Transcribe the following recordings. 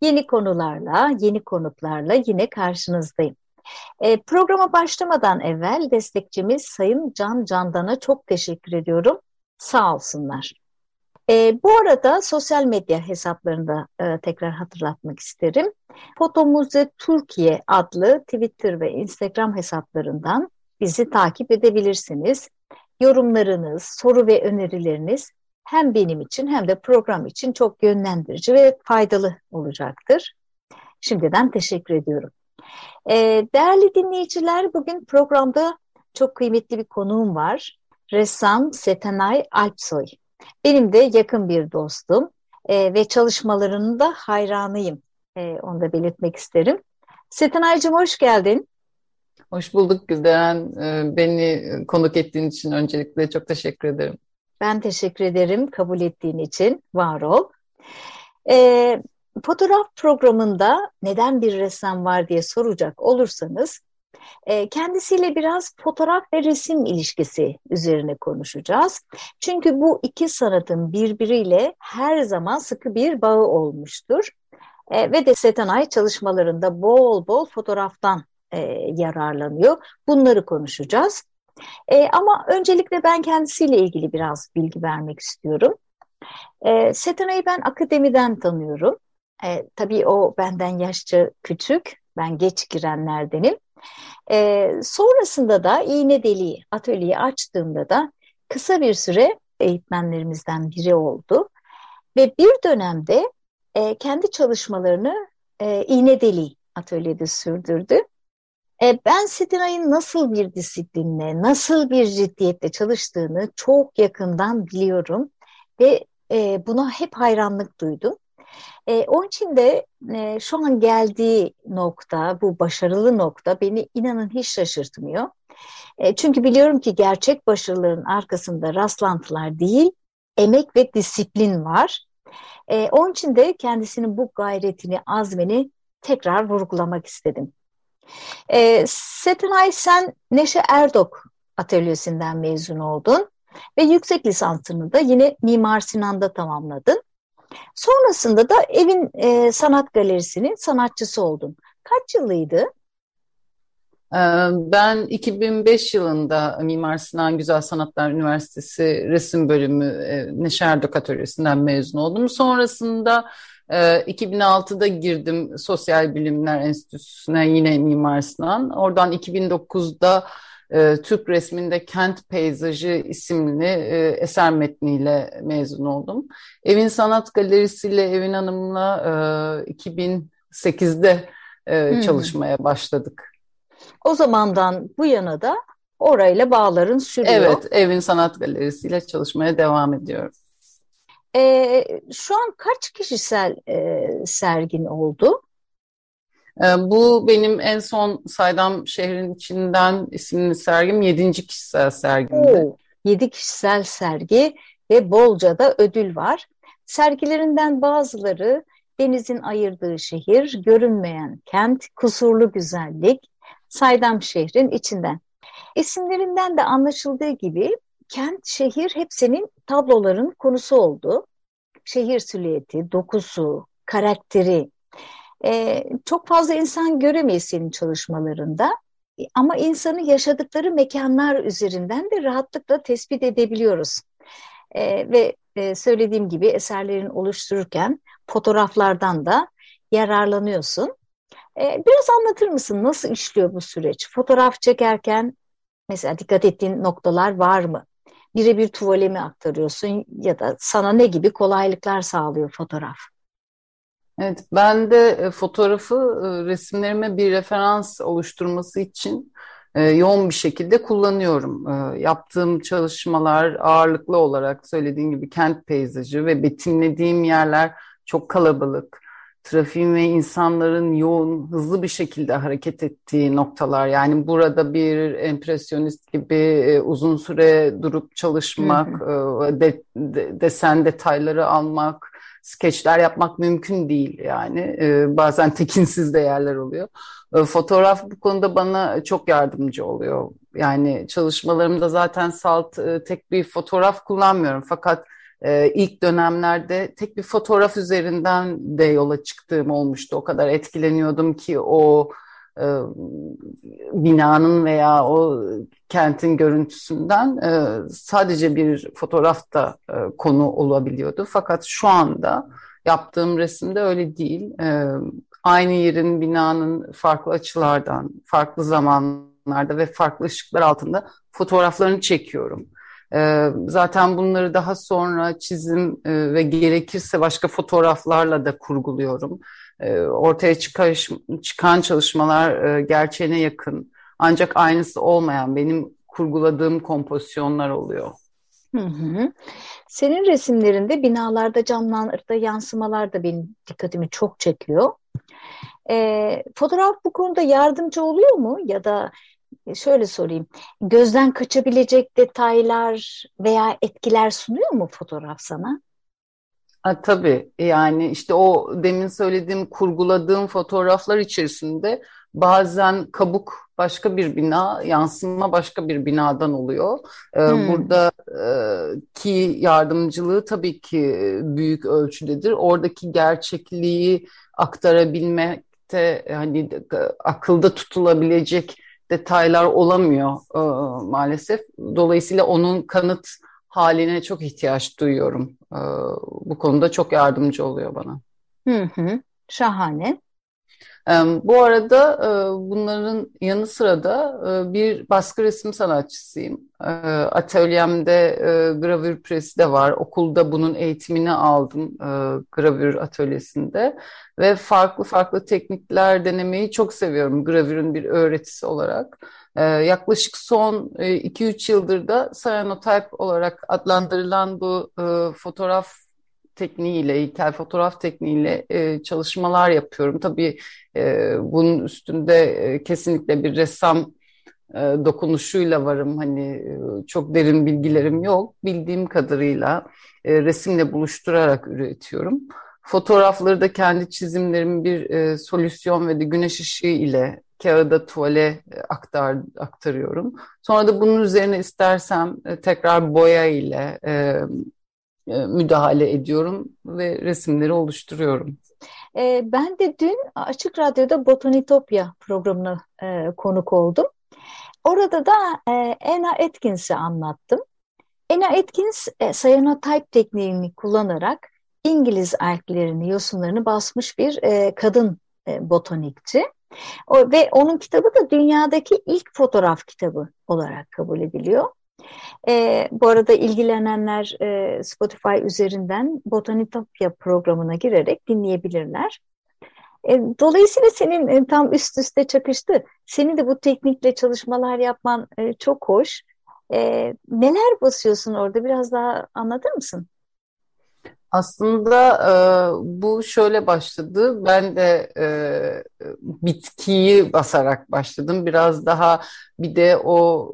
Yeni konularla, yeni konuklarla yine karşınızdayım. E, programa başlamadan evvel destekçimiz Sayın Can Candan'a çok teşekkür ediyorum. Sağ olsunlar. E, bu arada sosyal medya hesaplarında e, tekrar hatırlatmak isterim. Fotomuze Türkiye adlı Twitter ve Instagram hesaplarından bizi takip edebilirsiniz. Yorumlarınız, soru ve önerileriniz hem benim için hem de program için çok yönlendirici ve faydalı olacaktır. Şimdiden teşekkür ediyorum. Ee, değerli dinleyiciler, bugün programda çok kıymetli bir konuğum var. Ressam Setenay Alpsoy. Benim de yakın bir dostum e, ve çalışmalarının da hayranıyım. E, onu da belirtmek isterim. Setenay'cığım hoş geldin. Hoş bulduk Gülderen. Ee, beni konuk ettiğin için öncelikle çok teşekkür ederim. Ben teşekkür ederim kabul ettiğin için. Var ol. Ee, fotoğraf programında neden bir ressam var diye soracak olursanız e, kendisiyle biraz fotoğraf ve resim ilişkisi üzerine konuşacağız. Çünkü bu iki sanatın birbiriyle her zaman sıkı bir bağı olmuştur. E, ve de Setenay çalışmalarında bol bol fotoğraftan e, yararlanıyor. Bunları konuşacağız. E, ama öncelikle ben kendisiyle ilgili biraz bilgi vermek istiyorum. E, Setena'yı ben akademiden tanıyorum. E, tabii o benden yaşça küçük, ben geç girenlerdenim. E, sonrasında da iğne deliği atölyeyi açtığımda da kısa bir süre eğitmenlerimizden biri oldu. Ve bir dönemde e, kendi çalışmalarını e, iğne deliği atölyede sürdürdü. E, ben Sidinay'ın nasıl bir disiplinle, nasıl bir ciddiyetle çalıştığını çok yakından biliyorum ve e, buna hep hayranlık duydum. E, onun için de e, şu an geldiği nokta, bu başarılı nokta beni inanın hiç şaşırtmıyor. E, çünkü biliyorum ki gerçek başarıların arkasında rastlantılar değil, emek ve disiplin var. E, onun için de kendisinin bu gayretini, azmini tekrar vurgulamak istedim. E, Setenay sen Neşe Erdok atölyesinden mezun oldun ve yüksek lisansını da yine Mimar Sinan'da tamamladın. Sonrasında da evin e, sanat galerisinin sanatçısı oldun. Kaç yılıydı? Ee, ben 2005 yılında Mimar Sinan Güzel Sanatlar Üniversitesi resim bölümü e, Neşe Erdok Atölyesi'nden mezun oldum. Sonrasında 2006'da ee, girdim Sosyal Bilimler Enstitüsü'ne yine Mimar Sinan. Oradan 2009'da e, Türk resminde Kent Peyzajı isimli e, eser metniyle mezun oldum. Evin Sanat Galerisi ile Evin Hanım'la e, 2008'de e, hmm. çalışmaya başladık. O zamandan bu yana da orayla bağların sürüyor. Evet, Evin Sanat Galerisi ile çalışmaya devam ediyorum. E, şu an kaç kişisel e, sergin oldu? E, bu benim en son Saydam Şehrin içinden isimli sergim yedinci kişisel sergimdi. Oo, yedi kişisel sergi ve bolca da ödül var. Sergilerinden bazıları Denizin ayırdığı şehir, görünmeyen kent, kusurlu güzellik, Saydam şehrin içinden. İsimlerinden de anlaşıldığı gibi kent, şehir hep senin tabloların konusu oldu. Şehir silüeti, dokusu, karakteri. Ee, çok fazla insan göremeyiz senin çalışmalarında. Ama insanı yaşadıkları mekanlar üzerinden de rahatlıkla tespit edebiliyoruz. Ee, ve e, söylediğim gibi eserlerin oluştururken fotoğraflardan da yararlanıyorsun. Ee, biraz anlatır mısın nasıl işliyor bu süreç? Fotoğraf çekerken mesela dikkat ettiğin noktalar var mı? Birebir tuvale mi aktarıyorsun ya da sana ne gibi kolaylıklar sağlıyor fotoğraf? Evet, ben de e, fotoğrafı e, resimlerime bir referans oluşturması için e, yoğun bir şekilde kullanıyorum. Yaptığım çalışmalar ağırlıklı olarak söylediğim gibi kent peyzajı ve betimlediğim yerler çok kalabalık. Trafiğin ve insanların yoğun, hızlı bir şekilde hareket ettiği noktalar. Yani burada bir empresyonist gibi e, uzun süre durup çalışmak, e, de, de, desen detayları almak, skeçler yapmak mümkün değil yani. E, bazen tekinsiz de yerler oluyor. Fotoğraf bu konuda bana çok yardımcı oluyor. Yani çalışmalarımda zaten salt tek bir fotoğraf kullanmıyorum fakat e, ilk dönemlerde tek bir fotoğraf üzerinden de yola çıktığım olmuştu. O kadar etkileniyordum ki o e, binanın veya o kentin görüntüsünden e, sadece bir fotoğraf da e, konu olabiliyordu. Fakat şu anda yaptığım resimde öyle değil. E, aynı yerin, binanın farklı açılardan, farklı zamanlarda ve farklı ışıklar altında fotoğraflarını çekiyorum. Ee, zaten bunları daha sonra çizim e, ve gerekirse başka fotoğraflarla da kurguluyorum. Ee, ortaya çıkan çalışmalar e, gerçeğine yakın ancak aynısı olmayan benim kurguladığım kompozisyonlar oluyor. Hı hı. Senin resimlerinde binalarda camlarda yansımalar da benim dikkatimi çok çekiyor. E, fotoğraf bu konuda yardımcı oluyor mu ya da şöyle sorayım. Gözden kaçabilecek detaylar veya etkiler sunuyor mu fotoğraf sana? Ha, tabii yani işte o demin söylediğim kurguladığım fotoğraflar içerisinde bazen kabuk başka bir bina, yansıma başka bir binadan oluyor. Ee, hmm. Burada e, ki yardımcılığı tabii ki büyük ölçüdedir. Oradaki gerçekliği aktarabilmekte hani akılda tutulabilecek detaylar olamıyor e, maalesef. Dolayısıyla onun kanıt haline çok ihtiyaç duyuyorum. E, bu konuda çok yardımcı oluyor bana. Hı hı, şahane. Bu arada e, bunların yanı sıra da e, bir baskı resim sanatçısıyım. E, atölyemde gravür presi de var. Okulda bunun eğitimini aldım gravür atölyesinde. Ve farklı farklı teknikler denemeyi çok seviyorum gravürün bir öğretisi olarak. Yaklaşık son 2-3 yıldır da cyanotype olarak adlandırılan bu fotoğraf tekniğiyle, heykel fotoğraf tekniğiyle e, çalışmalar yapıyorum. Tabii e, bunun üstünde e, kesinlikle bir ressam e, dokunuşuyla varım. Hani e, çok derin bilgilerim yok. Bildiğim kadarıyla e, resimle buluşturarak üretiyorum. Fotoğrafları da kendi çizimlerimin bir e, solüsyon ve de güneş ışığı ile kağıda tuvale e, aktar, aktarıyorum. Sonra da bunun üzerine istersem e, tekrar boya ile e, müdahale ediyorum ve resimleri oluştururum. E, ben de dün Açık Radyo'da Botanitopya programına e, konuk oldum. Orada da e, Anna Atkins'i anlattım. Anna Atkins e, cyanotype tekniğini kullanarak İngiliz alplerini, yosunlarını basmış bir e, kadın e, botanikçi. Ve onun kitabı da dünyadaki ilk fotoğraf kitabı olarak kabul ediliyor. E, bu arada ilgilenenler e, Spotify üzerinden Botanitopya programına girerek dinleyebilirler. E, dolayısıyla senin e, tam üst üste çakıştı. Senin de bu teknikle çalışmalar yapman e, çok hoş. E, neler basıyorsun orada? Biraz daha anlatır mısın? Aslında e, bu şöyle başladı. Ben de e, bitkiyi basarak başladım. Biraz daha bir de o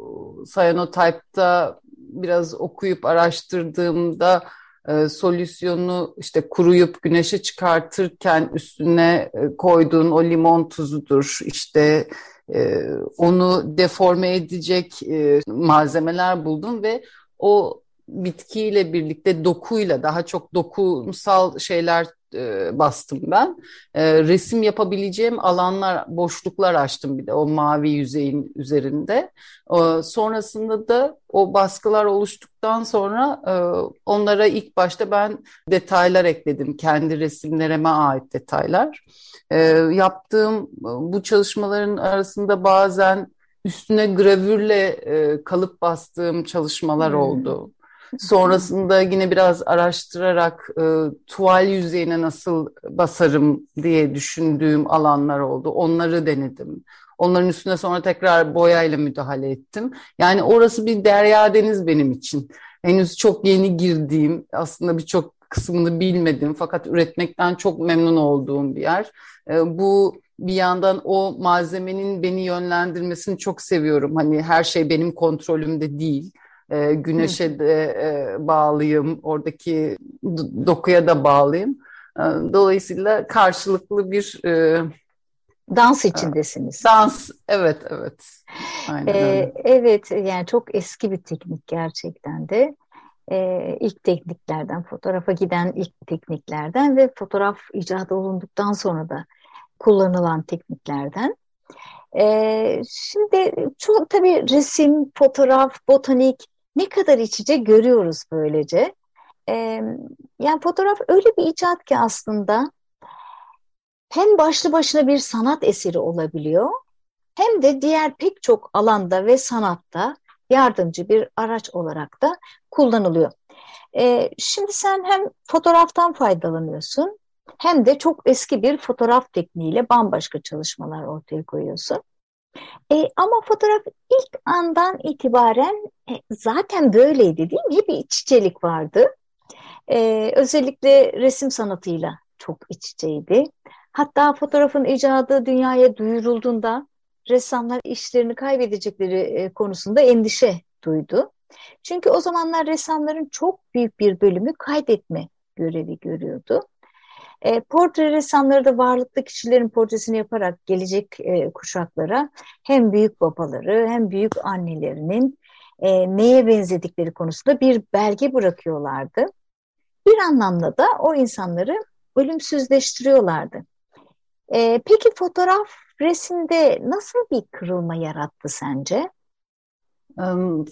cyanotype'da biraz okuyup araştırdığımda e, solüsyonu işte kuruyup güneşe çıkartırken üstüne e, koyduğun o limon tuzudur. İşte e, onu deforme edecek e, malzemeler buldum ve o bitkiyle birlikte dokuyla daha çok dokunsal şeyler e, bastım ben. E, resim yapabileceğim alanlar, boşluklar açtım bir de o mavi yüzeyin üzerinde. E, sonrasında da o baskılar oluştuktan sonra e, onlara ilk başta ben detaylar ekledim. Kendi resimlerime ait detaylar. E, yaptığım bu çalışmaların arasında bazen üstüne gravürle e, kalıp bastığım çalışmalar hmm. oldu. Sonrasında yine biraz araştırarak e, tuval yüzeyine nasıl basarım diye düşündüğüm alanlar oldu. Onları denedim. Onların üstüne sonra tekrar boyayla müdahale ettim. Yani orası bir derya deniz benim için. Henüz çok yeni girdiğim, aslında birçok kısmını bilmedim fakat üretmekten çok memnun olduğum bir yer. E, bu bir yandan o malzemenin beni yönlendirmesini çok seviyorum. Hani her şey benim kontrolümde değil. E, güneşe de e, bağlıyım, oradaki dokuya da bağlıyım. E, dolayısıyla karşılıklı bir e, dans içindesiniz. Dans, evet, evet. Aynen ee, Evet, yani çok eski bir teknik gerçekten de. Ee, ilk tekniklerden, fotoğrafa giden ilk tekniklerden ve fotoğraf icat olunduktan sonra da kullanılan tekniklerden. Ee, şimdi çok tabii resim, fotoğraf, botanik ne kadar iç içe görüyoruz böylece. Ee, yani fotoğraf öyle bir icat ki aslında hem başlı başına bir sanat eseri olabiliyor hem de diğer pek çok alanda ve sanatta yardımcı bir araç olarak da kullanılıyor. Ee, şimdi sen hem fotoğraftan faydalanıyorsun hem de çok eski bir fotoğraf tekniğiyle bambaşka çalışmalar ortaya koyuyorsun. E, ama fotoğraf ilk andan itibaren e, zaten böyleydi değil mi? Hep bir iç içelik vardı. E, özellikle resim sanatıyla çok iç içeydi. Hatta fotoğrafın icadı dünyaya duyurulduğunda ressamlar işlerini kaybedecekleri e, konusunda endişe duydu. Çünkü o zamanlar ressamların çok büyük bir bölümü kaydetme görevi görüyordu. E, portre ressamları da varlıklı kişilerin portresini yaparak gelecek e, kuşaklara hem büyük babaları hem büyük annelerinin e, neye benzedikleri konusunda bir belge bırakıyorlardı. Bir anlamda da o insanları ölümsüzleştiriyorlardı. E, peki fotoğraf resimde nasıl bir kırılma yarattı sence?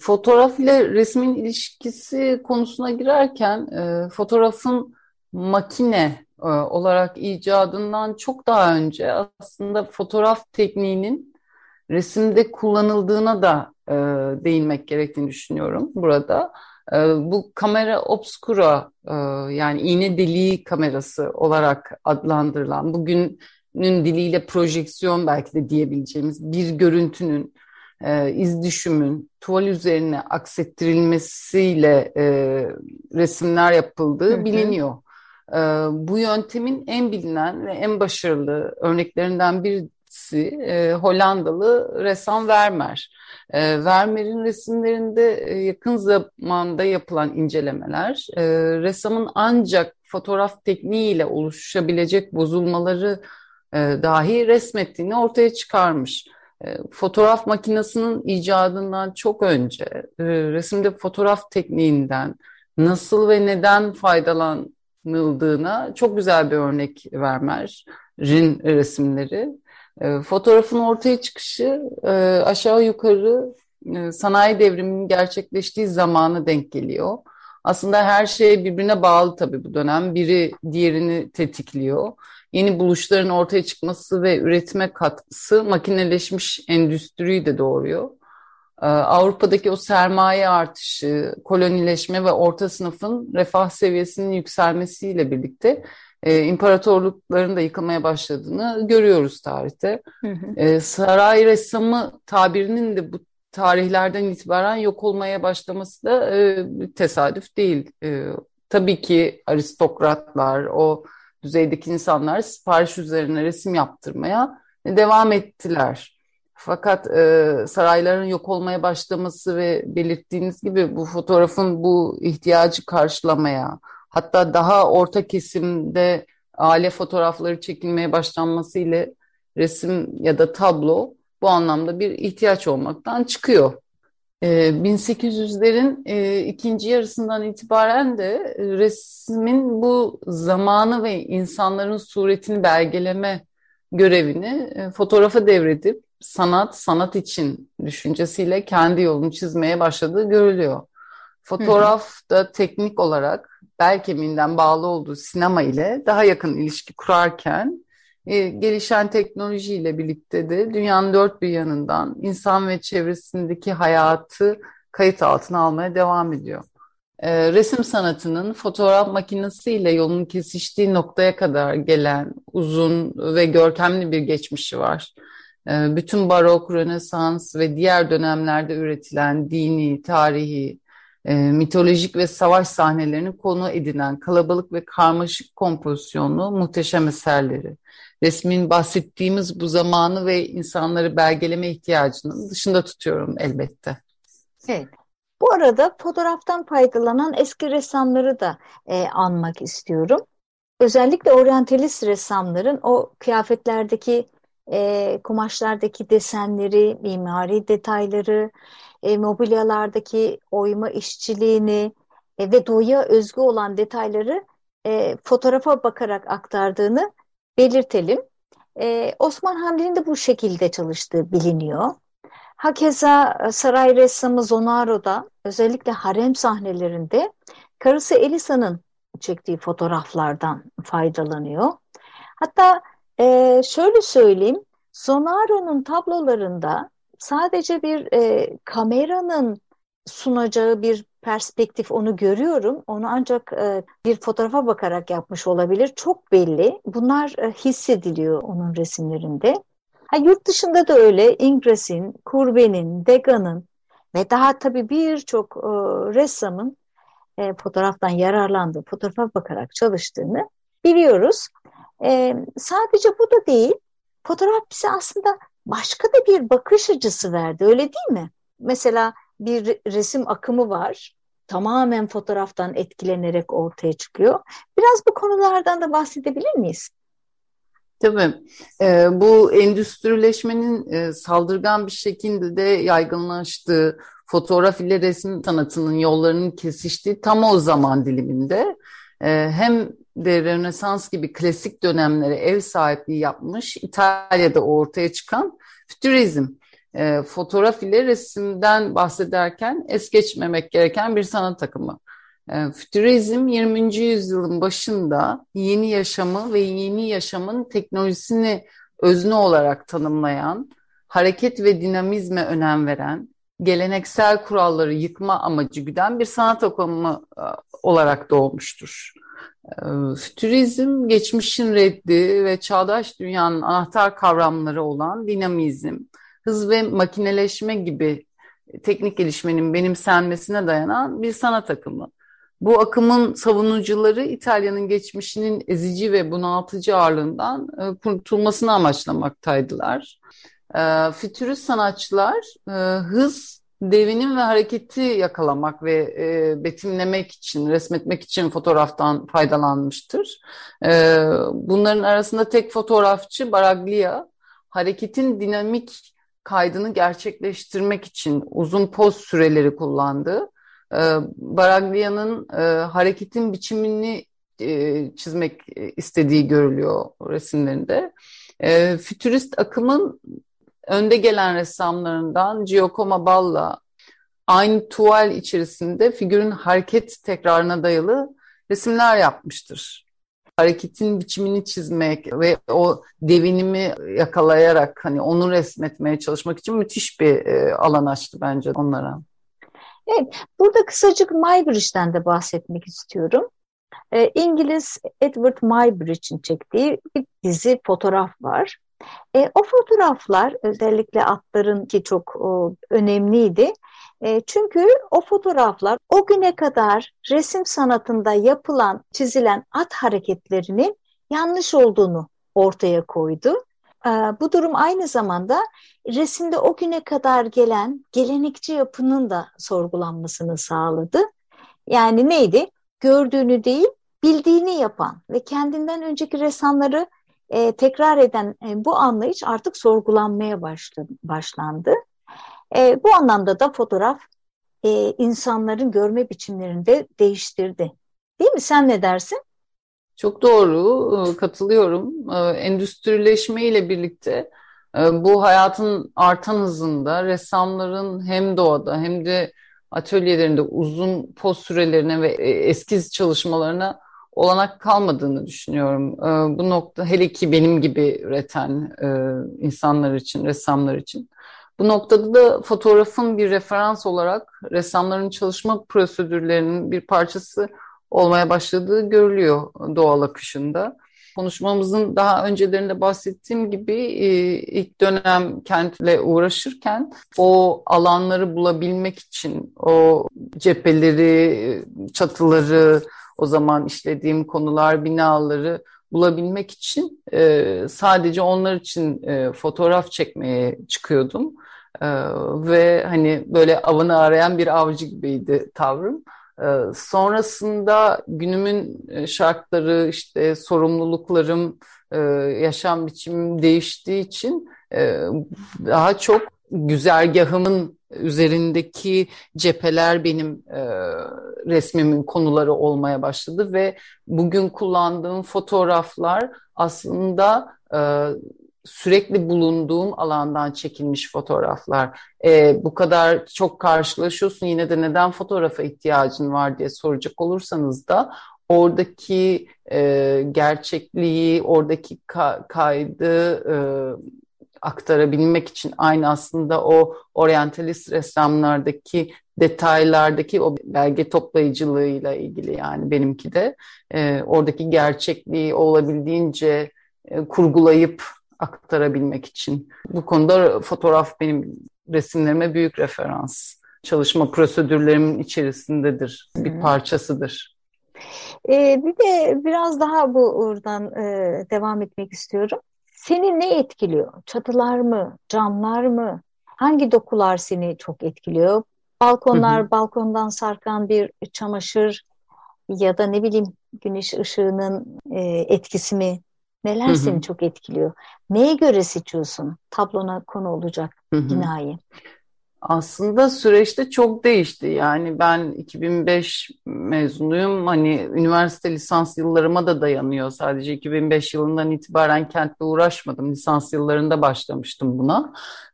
Fotoğraf ile resmin ilişkisi konusuna girerken e, fotoğrafın makine e, olarak icadından çok daha önce aslında fotoğraf tekniğinin resimde kullanıldığına da e, değinmek gerektiğini düşünüyorum burada. E, bu kamera obscura e, yani iğne deliği kamerası olarak adlandırılan bugünün diliyle projeksiyon belki de diyebileceğimiz bir görüntünün e, iz düşümün tuval üzerine aksettirilmesiyle e, resimler yapıldığı hı hı. biliniyor. E, bu yöntemin en bilinen ve en başarılı örneklerinden birisi e, Hollandalı ressam Vermeer. E, Vermeer'in resimlerinde e, yakın zamanda yapılan incelemeler e, ressamın ancak fotoğraf tekniğiyle oluşabilecek bozulmaları dahi resmettiğini ortaya çıkarmış. Fotoğraf makinesinin icadından çok önce resimde fotoğraf tekniğinden nasıl ve neden faydalanıldığına çok güzel bir örnek Vermeer'in resimleri. Fotoğrafın ortaya çıkışı aşağı yukarı sanayi devriminin gerçekleştiği zamana denk geliyor. Aslında her şey birbirine bağlı tabii bu dönem. Biri diğerini tetikliyor yeni buluşların ortaya çıkması ve üretime katkısı makineleşmiş endüstriyi de doğuruyor. Ee, Avrupa'daki o sermaye artışı, kolonileşme ve orta sınıfın refah seviyesinin yükselmesiyle birlikte e, imparatorlukların da yıkılmaya başladığını görüyoruz tarihte. Hı hı. E, saray ressamı tabirinin de bu tarihlerden itibaren yok olmaya başlaması da e, tesadüf değil. E, tabii ki aristokratlar, o düzeydeki insanlar sipariş üzerine resim yaptırmaya devam ettiler. Fakat e, sarayların yok olmaya başlaması ve belirttiğiniz gibi bu fotoğrafın bu ihtiyacı karşılamaya, hatta daha orta kesimde aile fotoğrafları çekilmeye başlanması ile resim ya da tablo bu anlamda bir ihtiyaç olmaktan çıkıyor. 1800'lerin ee, e, ikinci yarısından itibaren de e, resmin bu zamanı ve insanların suretini belgeleme görevini e, fotoğrafa devredip sanat, sanat için düşüncesiyle kendi yolunu çizmeye başladığı görülüyor. Fotoğraf da teknik olarak bel kemiğinden bağlı olduğu sinema ile daha yakın ilişki kurarken e, gelişen teknolojiyle birlikte de dünyanın dört bir yanından insan ve çevresindeki hayatı kayıt altına almaya devam ediyor. E, resim sanatının fotoğraf makinesiyle yolun kesiştiği noktaya kadar gelen uzun ve görkemli bir geçmişi var. E, bütün barok, rönesans ve diğer dönemlerde üretilen dini, tarihi, e, mitolojik ve savaş sahnelerini konu edinen kalabalık ve karmaşık kompozisyonlu muhteşem eserleri. Resmin bahsettiğimiz bu zamanı ve insanları belgeleme ihtiyacının dışında tutuyorum elbette. Evet. Bu arada fotoğraftan faydalanan eski ressamları da e, anmak istiyorum. Özellikle oryantalist ressamların o kıyafetlerdeki, e, kumaşlardaki desenleri, mimari detayları, e, mobilyalardaki oyma işçiliğini e, ve doğuya özgü olan detayları e, fotoğrafa bakarak aktardığını belirtelim. E, Osman Hamdi'nin de bu şekilde çalıştığı biliniyor. Hakeza e, saray ressamı Zonaro da özellikle harem sahnelerinde karısı Elisa'nın çektiği fotoğraflardan faydalanıyor. Hatta e, şöyle söyleyeyim, Zonaro'nun tablolarında sadece bir e, kameranın sunacağı bir perspektif onu görüyorum. Onu ancak e, bir fotoğrafa bakarak yapmış olabilir. Çok belli. Bunlar e, hissediliyor onun resimlerinde. Ha, yurt dışında da öyle Ingres'in, Courbet'in, Degas'ın ve daha tabii birçok e, ressamın e, fotoğraftan yararlandığı, fotoğrafa bakarak çalıştığını biliyoruz. E, sadece bu da değil, fotoğraf bize aslında başka da bir bakış açısı verdi, öyle değil mi? Mesela bir resim akımı var, tamamen fotoğraftan etkilenerek ortaya çıkıyor. Biraz bu konulardan da bahsedebilir miyiz? Tabii. E, bu endüstrileşmenin e, saldırgan bir şekilde yaygınlaştığı, fotoğraf ile resim sanatının yollarının kesiştiği tam o zaman diliminde e, hem de Rönesans gibi klasik dönemlere ev sahipliği yapmış İtalya'da ortaya çıkan fütürizm. E, fotoğraf ile resimden bahsederken es geçmemek gereken bir sanat akımı. E, fütürizm 20. yüzyılın başında yeni yaşamı ve yeni yaşamın teknolojisini özne olarak tanımlayan, hareket ve dinamizme önem veren, geleneksel kuralları yıkma amacı güden bir sanat akımı e, olarak doğmuştur. E, fütürizm, geçmişin reddi ve çağdaş dünyanın anahtar kavramları olan dinamizm, hız ve makineleşme gibi teknik gelişmenin benimsenmesine dayanan bir sanat akımı. Bu akımın savunucuları İtalya'nın geçmişinin ezici ve bunaltıcı ağırlığından e, kurtulmasını amaçlamaktaydılar. E, fütürist sanatçılar e, hız, devinim ve hareketi yakalamak ve e, betimlemek için, resmetmek için fotoğraftan faydalanmıştır. E, bunların arasında tek fotoğrafçı Baraglia, hareketin dinamik kaydını gerçekleştirmek için uzun poz süreleri kullandı. Ee, Baraglia'nın e, hareketin biçimini e, çizmek istediği görülüyor resimlerinde. E, fütürist akımın önde gelen ressamlarından Giacomo Balla aynı tuval içerisinde figürün hareket tekrarına dayalı resimler yapmıştır. Hareketin biçimini çizmek ve o devinimi yakalayarak hani onu resmetmeye çalışmak için müthiş bir e, alan açtı bence onlara. Evet, burada kısacık Muybridge'den de bahsetmek istiyorum. Ee, İngiliz Edward Muybridge'in çektiği bir dizi fotoğraf var. E, o fotoğraflar özellikle atların ki çok o, önemliydi. E, çünkü o fotoğraflar o güne kadar resim sanatında yapılan, çizilen at hareketlerinin yanlış olduğunu ortaya koydu. E, bu durum aynı zamanda resimde o güne kadar gelen gelenekçi yapının da sorgulanmasını sağladı. Yani neydi? Gördüğünü değil, bildiğini yapan ve kendinden önceki ressamları e, tekrar eden e, bu anlayış artık sorgulanmaya başladı, başlandı. E, bu anlamda da fotoğraf e, insanların görme biçimlerini de değiştirdi. Değil mi? Sen ne dersin? Çok doğru, e, katılıyorum. E, endüstrileşme ile birlikte e, bu hayatın artan hızında ressamların hem doğada hem de atölyelerinde uzun poz sürelerine ve eskiz çalışmalarına olanak kalmadığını düşünüyorum. Bu nokta hele ki benim gibi üreten insanlar için, ressamlar için. Bu noktada da fotoğrafın bir referans olarak ressamların çalışma prosedürlerinin bir parçası olmaya başladığı görülüyor doğal akışında. konuşmamızın daha öncelerinde bahsettiğim gibi e, ilk dönem kentle uğraşırken o alanları bulabilmek için o cepheleri, çatıları, o zaman işlediğim konular, binaları bulabilmek için e, sadece onlar için e, fotoğraf çekmeye çıkıyordum. E, ve hani böyle avını arayan bir avcı gibiydi tavrım. E, sonrasında günümün e, şartları, işte sorumluluklarım, e, yaşam biçimim değiştiği için e, daha çok güzergahımın üzerindeki cepheler benim e, resmimin konuları olmaya başladı ve bugün kullandığım fotoğraflar aslında e, sürekli bulunduğum alandan çekilmiş fotoğraflar. E, bu kadar çok karşılaşıyorsun yine de neden fotoğrafa ihtiyacın var diye soracak olursanız da oradaki e, gerçekliği, oradaki ka kaydı e, aktarabilmek için aynı aslında o oryantalist ressamlardaki detaylardaki o belge toplayıcılığıyla ilgili yani benimki de e, oradaki gerçekliği olabildiğince e, kurgulayıp aktarabilmek için. Bu konuda fotoğraf benim resimlerime büyük referans. Çalışma prosedürlerimin içerisindedir, bir parçasıdır. Ee, bir de biraz daha bu oradan e, devam etmek istiyorum. Seni ne etkiliyor? Çatılar mı, camlar mı? Hangi dokular seni çok etkiliyor? Balkonlar, hı hı. balkondan sarkan bir çamaşır ya da ne bileyim güneş ışığının e, etkisi mi? Neler hı hı. seni çok etkiliyor? Neye göre seçiyorsun tablona konu olacak hı hı. binayı? Aslında süreçte çok değişti. Yani ben 2005 mezunuyum. Hani üniversite lisans yıllarıma da dayanıyor. Sadece 2005 yılından itibaren kentle uğraşmadım. Lisans yıllarında başlamıştım buna.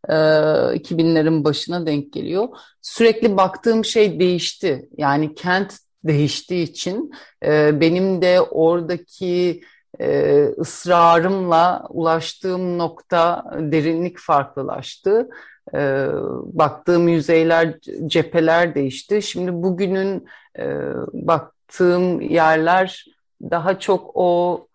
Ee, 2000'lerin başına denk geliyor. Sürekli baktığım şey değişti. Yani kent değiştiği için e, benim de oradaki e, ısrarımla ulaştığım nokta derinlik farklılaştı. E, baktığım yüzeyler, cepheler değişti. Şimdi bugünün e, baktığım yerler daha çok o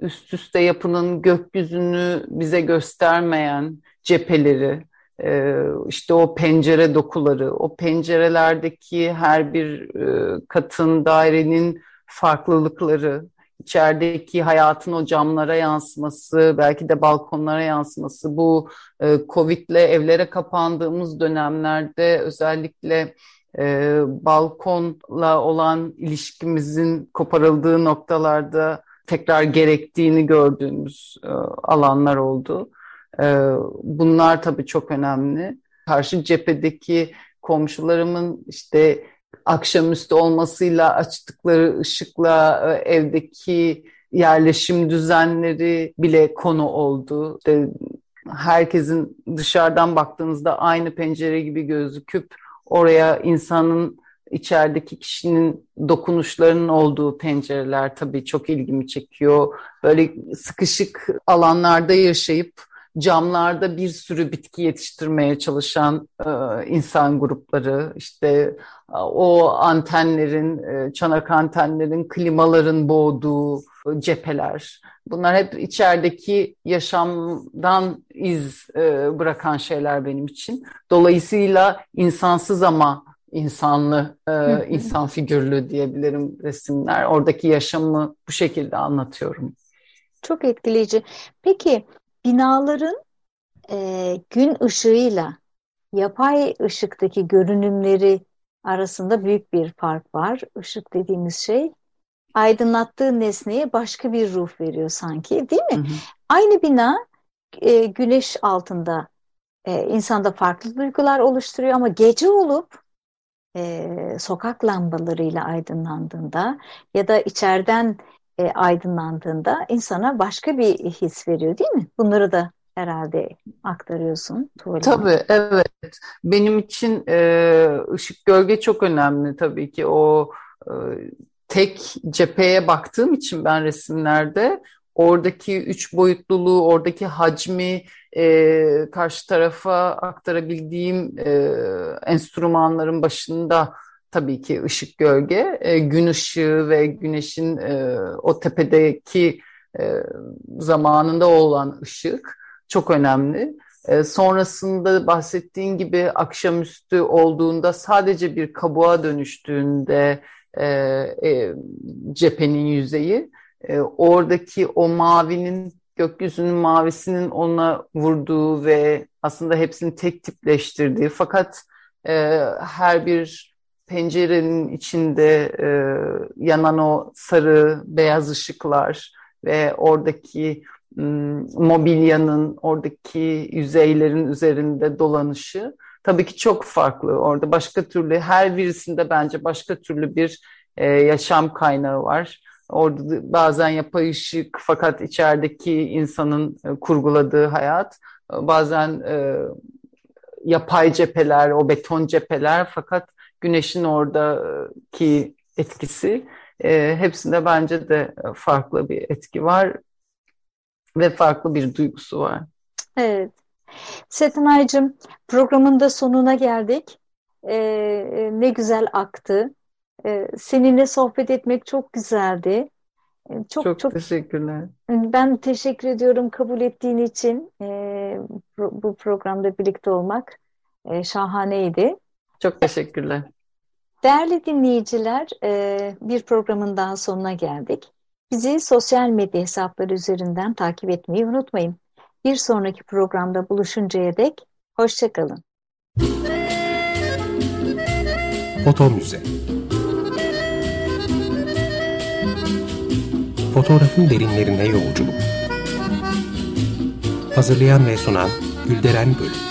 üst üste yapının gökyüzünü bize göstermeyen cepheleri, e, işte o pencere dokuları, o pencerelerdeki her bir e, katın, dairenin farklılıkları, içerideki hayatın o camlara yansıması, belki de balkonlara yansıması, bu e, Covid'le evlere kapandığımız dönemlerde özellikle e, balkonla olan ilişkimizin koparıldığı noktalarda tekrar gerektiğini gördüğümüz e, alanlar oldu. E, bunlar tabii çok önemli. Karşı cephedeki komşularımın işte akşamüstü olmasıyla açtıkları ışıkla e, evdeki yerleşim düzenleri bile konu oldu. İşte herkesin dışarıdan baktığınızda aynı pencere gibi gözüküp oraya insanın içerideki kişinin dokunuşlarının olduğu pencereler tabii çok ilgimi çekiyor. Böyle sıkışık alanlarda yaşayıp camlarda bir sürü bitki yetiştirmeye çalışan e, insan grupları, işte o antenlerin, e, çanak antenlerin, klimaların boğduğu cepheler. Bunlar hep içerideki yaşamdan iz e, bırakan şeyler benim için. Dolayısıyla insansız ama insanlı, e, insan figürlü diyebilirim resimler. Oradaki yaşamı bu şekilde anlatıyorum. Çok etkileyici. Peki binaların e, gün ışığıyla yapay ışıktaki görünümleri arasında büyük bir fark var. Işık dediğimiz şey aydınlattığı nesneye başka bir ruh veriyor sanki değil mi? Hı hı. Aynı bina e, güneş altında e, insanda farklı duygular oluşturuyor ama gece olup e, sokak lambalarıyla aydınlandığında ya da içeriden e, aydınlandığında insana başka bir his veriyor değil mi? Bunları da herhalde aktarıyorsun. Tuvalet. Tabii evet. Benim için e, ışık gölge çok önemli tabii ki. O e, tek cepheye baktığım için ben resimlerde oradaki üç boyutluluğu, oradaki hacmi e, karşı tarafa aktarabildiğim e, enstrümanların başında tabii ki ışık gölge, e, gün ışığı ve güneşin e, o tepedeki e, zamanında olan ışık çok önemli. E, sonrasında bahsettiğin gibi akşamüstü olduğunda sadece bir kabuğa dönüştüğünde e, e, cephenin yüzeyi e, oradaki o mavinin gökyüzünün mavisinin ona vurduğu ve aslında hepsini tek tipleştirdiği fakat e, her bir pencerenin içinde e, yanan o sarı beyaz ışıklar ve oradaki mobilyanın oradaki yüzeylerin üzerinde dolanışı tabii ki çok farklı. Orada başka türlü her birisinde bence başka türlü bir e, yaşam kaynağı var. Orada bazen yapay ışık fakat içerideki insanın e, kurguladığı hayat bazen e, yapay cepheler, o beton cepheler fakat güneşin oradaki etkisi e, hepsinde bence de farklı bir etki var ve farklı bir duygusu var. Evet. Setenay'cığım programın da sonuna geldik. Ee, ne güzel aktı. Ee, seninle sohbet etmek çok güzeldi. Ee, çok çok, çok teşekkürler. Ben teşekkür ediyorum kabul ettiğin için. Ee, bu programda birlikte olmak e, şahaneydi. Çok teşekkürler. Değerli dinleyiciler, e, bir programın daha sonuna geldik. Bizi sosyal medya hesapları üzerinden takip etmeyi unutmayın. Bir sonraki programda buluşuncaya dek hoşçakalın. Foto Müze Fotoğrafın derinlerine yolculuk Hazırlayan ve sunan Gülderen Bölüm